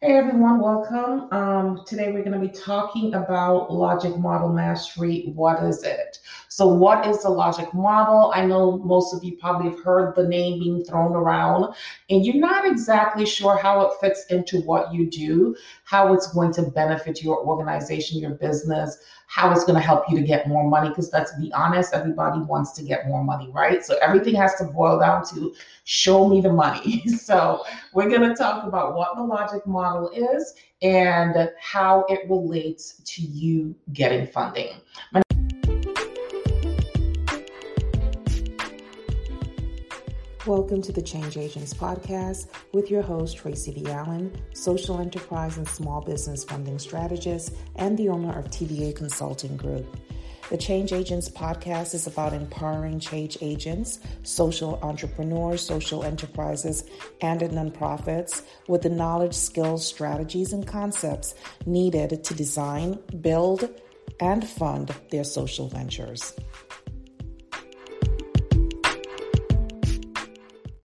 Hey everyone, welcome. Um, today we're going to be talking about logic model mastery. What is it? So, what is the logic model? I know most of you probably have heard the name being thrown around, and you're not exactly sure how it fits into what you do, how it's going to benefit your organization, your business, how it's going to help you to get more money. Because let's be honest, everybody wants to get more money, right? So, everything has to boil down to show me the money. So, we're going to talk about what the logic model is and how it relates to you getting funding. My Welcome to the Change Agents podcast with your host, Tracy V. Allen, social enterprise and small business funding strategist and the owner of TVA Consulting Group. The Change Agents podcast is about empowering change agents, social entrepreneurs, social enterprises, and nonprofits with the knowledge, skills, strategies, and concepts needed to design, build, and fund their social ventures.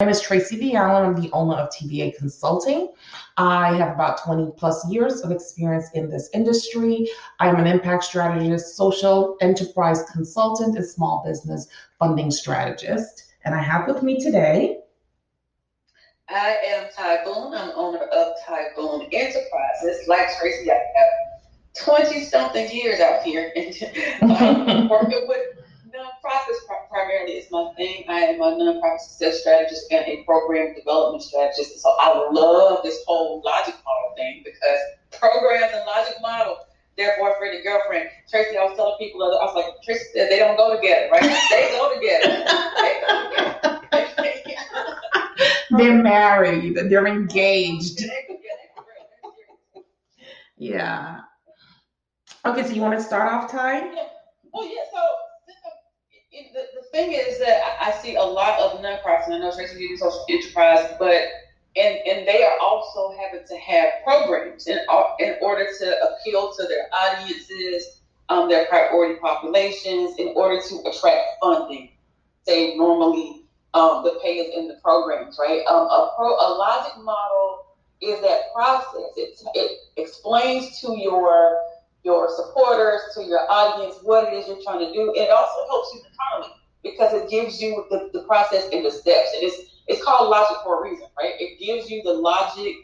My name is Tracy V. Allen. I'm the owner of TVA Consulting. I have about 20 plus years of experience in this industry. I'm an impact strategist, social enterprise consultant, and small business funding strategist. And I have with me today. I am Ty Boone. I'm owner of Ty Boone Enterprises. Like Tracy, I have 20 something years out here and working with nonprofits primarily is my thing. I am a nonprofit success strategist and a program development strategist. So I love this whole logic model thing because programs and logic model, they're boyfriend and girlfriend. Tracy, I was telling people, I was like, Tracy said they don't go together, right? They go together. they go together. they're married. They're engaged. Yeah. Okay, so you want to start off, Ty? Yeah. Oh, yeah. So the, the thing is that I see a lot of nonprofits, and I know Tracy do social enterprise, but and and they are also having to have programs in in order to appeal to their audiences, um, their priority populations, in order to attract funding. Say normally um, the pay is in the programs, right? Um, a pro a logic model is that process. It it explains to your your supporters, to your audience, what it is you're trying to do. It also helps you internally because it gives you the, the process and the steps. And it's it's called logic for a reason, right? It gives you the logic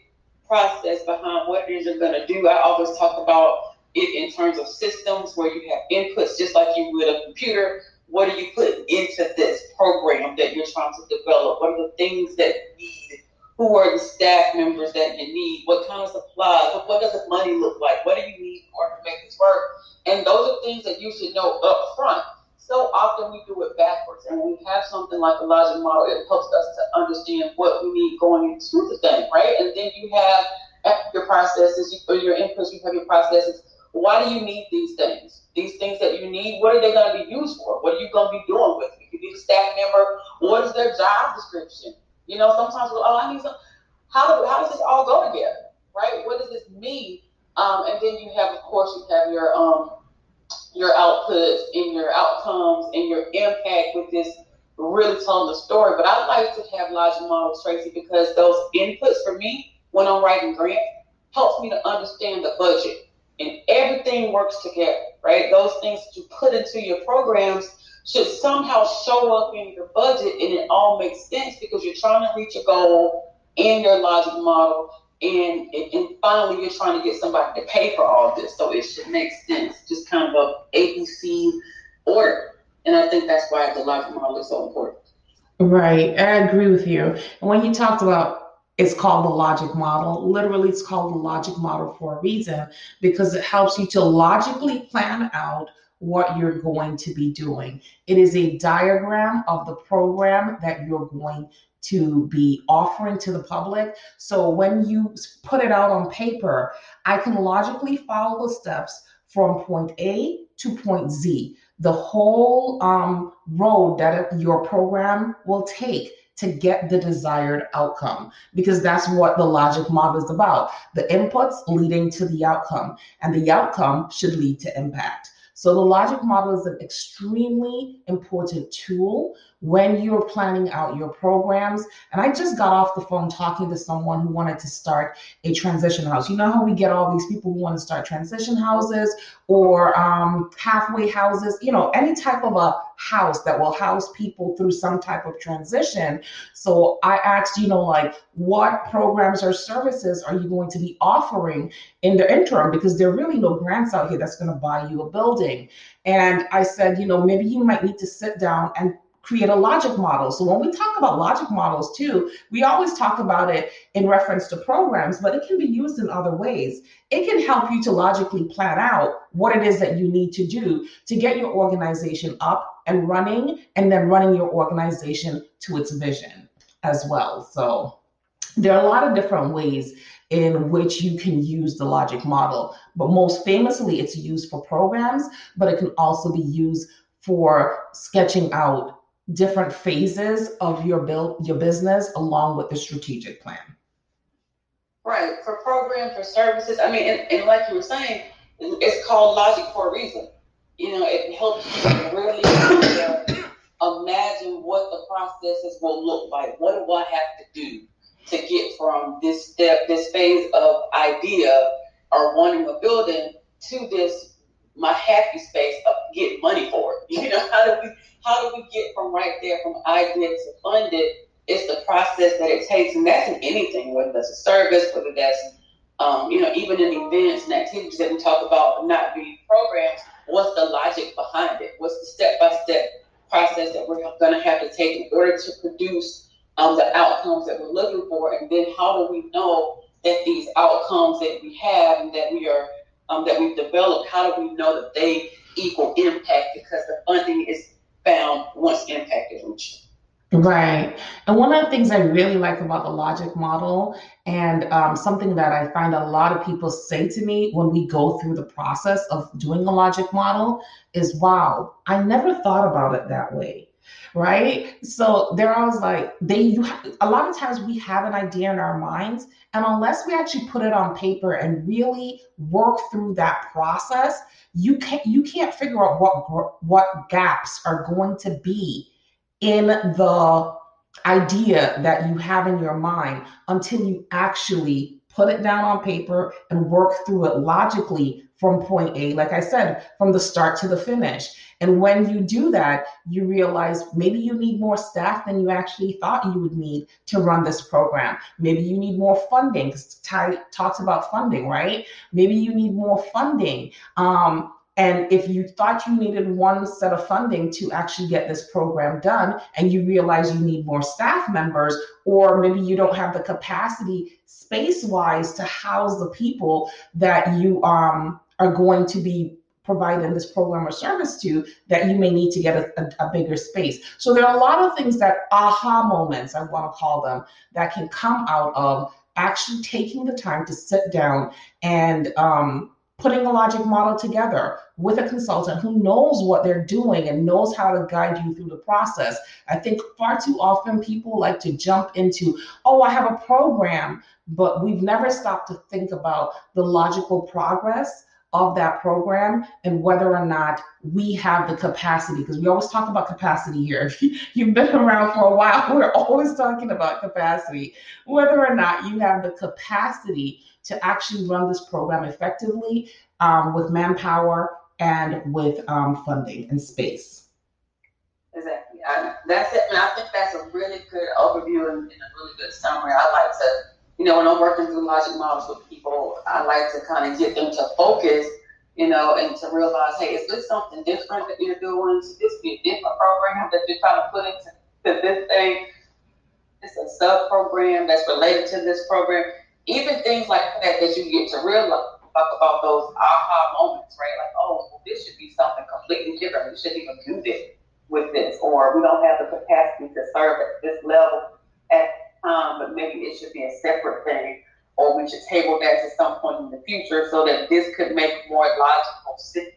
process behind what it is you're gonna do. I always talk about it in terms of systems where you have inputs just like you would a computer. What do you put into this program that you're trying to develop? What are the things that you need who are the staff members that you need, what kind of supplies, what, what does the money look like, what do you need in order to make this work? And those are things that you should know up front. So often we do it backwards, and when we have something like a logic model, it helps us to understand what we need going into the thing, right? And then you have your processes, or your inputs, you have your processes. Why do you need these things? These things that you need, what are they going to be used for? What are you going to be doing with it? You need a staff member, what is their job description? You know, sometimes we're, oh, I need some. How how does this all go together, right? What does this mean? Um, and then you have, of course, you have your um your outputs and your outcomes and your impact with this really telling the story. But I like to have logic models, Tracy, because those inputs for me when I'm writing grants helps me to understand the budget and everything works together, right? Those things that you put into your programs should somehow show up in your budget and it all makes sense because you're trying to reach a goal in your logic model and and finally you're trying to get somebody to pay for all this so it should make sense just kind of a abc order and i think that's why the logic model is so important right i agree with you and when you talked about it's called the logic model. Literally, it's called the logic model for a reason because it helps you to logically plan out what you're going to be doing. It is a diagram of the program that you're going to be offering to the public. So when you put it out on paper, I can logically follow the steps from point A to point Z, the whole um, road that your program will take to get the desired outcome because that's what the logic model is about. The inputs leading to the outcome and the outcome should lead to impact so the logic model is an extremely important tool when you're planning out your programs. And I just got off the phone talking to someone who wanted to start a transition house. You know how we get all these people who want to start transition houses or um, halfway houses, you know, any type of a house that will house people through some type of transition. So I asked, you know, like what programs or services are you going to be offering in the interim? Because there are really no grants out here that's going to buy you a building. And I said, you know, maybe you might need to sit down and create a logic model. So when we talk about logic models too, we always talk about it in reference to programs, but it can be used in other ways. It can help you to logically plan out what it is that you need to do to get your organization up and running and then running your organization to its vision as well. So there are a lot of different ways in which you can use the logic model, but most famously it's used for programs, but it can also be used for sketching out different phases of your build your business along with the strategic plan. Right. For programs, for services. I mean, and, and like you were saying, it's called logic for a reason. You know, it helps you really imagine what the processes will look like. What do I have to do to get from this step, this phase of idea or wanting a building to this my happy space of getting money for it. You know, how do we how do we get from right there from idea to funded? It's the process that it takes, and that's in anything, whether that's a service, whether that's um, you know, even in events and activities that we talk about not being programs, what's the logic behind it? What's the step by step process that we're going to have to take in order to produce um, the outcomes that we're looking for? And then how do we know that these outcomes that we have and that we are um, that we've developed, how do we know that they equal impact? Because the funding is found once. Right. And one of the things I really like about the logic model, and um, something that I find a lot of people say to me when we go through the process of doing a logic model, is wow, I never thought about it that way. Right. So they're always like, they, you, a lot of times we have an idea in our minds, and unless we actually put it on paper and really work through that process, you can't, you can't figure out what, what gaps are going to be in the idea that you have in your mind until you actually put it down on paper and work through it logically from point A, like I said, from the start to the finish. And when you do that, you realize maybe you need more staff than you actually thought you would need to run this program. Maybe you need more funding Ty talks about funding, right? Maybe you need more funding. Um, and if you thought you needed one set of funding to actually get this program done, and you realize you need more staff members, or maybe you don't have the capacity space wise to house the people that you um, are going to be providing this program or service to, that you may need to get a, a, a bigger space. So there are a lot of things that aha moments, I want to call them, that can come out of actually taking the time to sit down and um, putting a logic model together with a consultant who knows what they're doing and knows how to guide you through the process. I think far too often people like to jump into, oh, I have a program, but we've never stopped to think about the logical progress of that program and whether or not we have the capacity because we always talk about capacity here you've been around for a while we're always talking about capacity whether or not you have the capacity to actually run this program effectively um, with manpower and with um, funding and space. Exactly. I, that's it. and I think that's a really good overview and, and, a really good summary. I like to, you know, when I'm working through logic models with people, I like to kind of get them to focus, you know, and to realize, hey, is this something different that you're doing? Should this be a different program that you're trying to put into this thing? It's a sub program that's related to this program even things like that that you get to realize talk about those aha moments, right? Like, oh, well, this should be something completely different. We shouldn't even do this with this, or we don't have the capacity to serve at this level at time, but maybe it should be a separate thing, or we should table that to some point in the future so that this could make more logical sense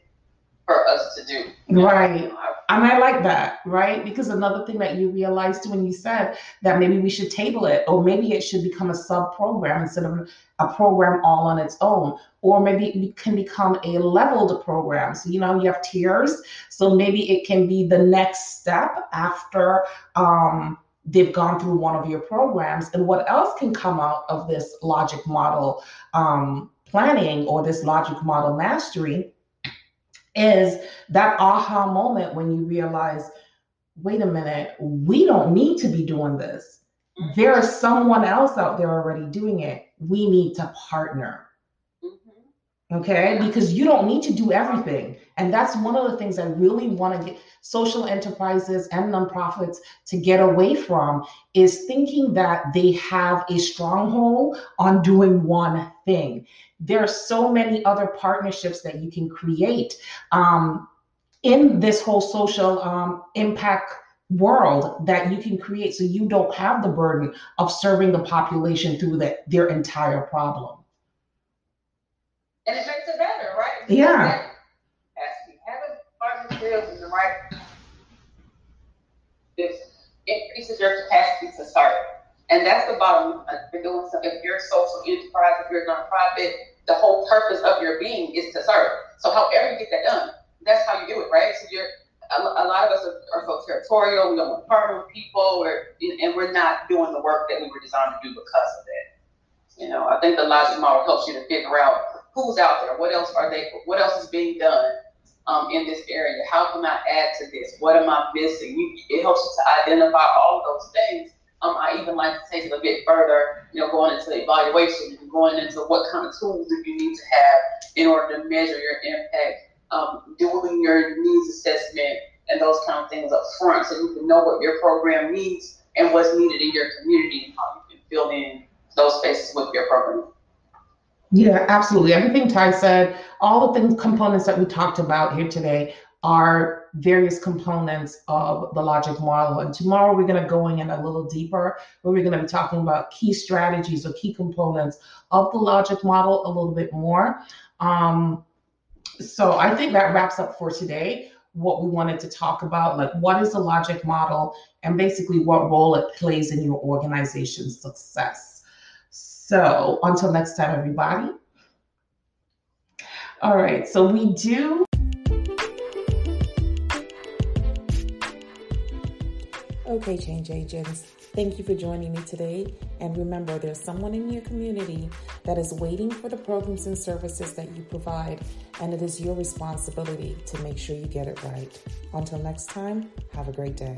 for us to do. Right. And I like that, right? Because another thing that you realized when you said that maybe we should table it, or maybe it should become a sub program instead of a program all on its own, or maybe it can become a leveled program. So, you know, you have tiers. So maybe it can be the next step after um, they've gone through one of your programs. And what else can come out of this logic model um, planning or this logic model mastery? is that aha moment when you realize, wait a minute, we don't need to be doing this. Mm-hmm. There's someone else out there already doing it. We need to partner. Okay, because you don't need to do everything. And that's one of the things I really want to get social enterprises and nonprofits to get away from is thinking that they have a stronghold on doing one thing. There are so many other partnerships that you can create um, in this whole social um, impact world that you can create so you don't have the burden of serving the population through the, their entire problem. And it makes it Yeah. Having in the right this increases your capacity to serve. And that's the bottom line. If you're doing something, if you're a social enterprise, if you're a nonprofit, the whole purpose of your being is to serve. So however you get that done, that's how you do it, right? So you're a, a lot of us are, are, so territorial. We don't want to partner with people, or, and we're not doing the work that we were designed to do because of that. You know, I think the logic model helps you to figure out who's out there, what else are they, what else is being done, um, in this area? How can I add to this? What am I missing? You, it helps you to identify all of those things. Um, I even like to take it a bit further, you know, going into evaluation and going into what kind of tools do you need to have in order to measure your impact, um, doing your needs assessment and those kind of things up front so you can know what your program needs and what's needed in your community and how you can fill in those spaces with your program. Yeah, absolutely. Everything Ty said, all the things, components that we talked about here today are various components of the logic model. And tomorrow we're going to go in a little deeper, where we're going to be talking about key strategies or key components of the logic model a little bit more. Um, so I think that wraps up for today what we wanted to talk about, like what is the logic model and basically what role it plays in your organization's success. So until next time, everybody. All right, so we do. Okay, change agents. Thank you for joining me today. And remember, there's someone in your community that is waiting for the programs and services that you provide, and it is your responsibility to make sure you get it right. Until next time, have a great day.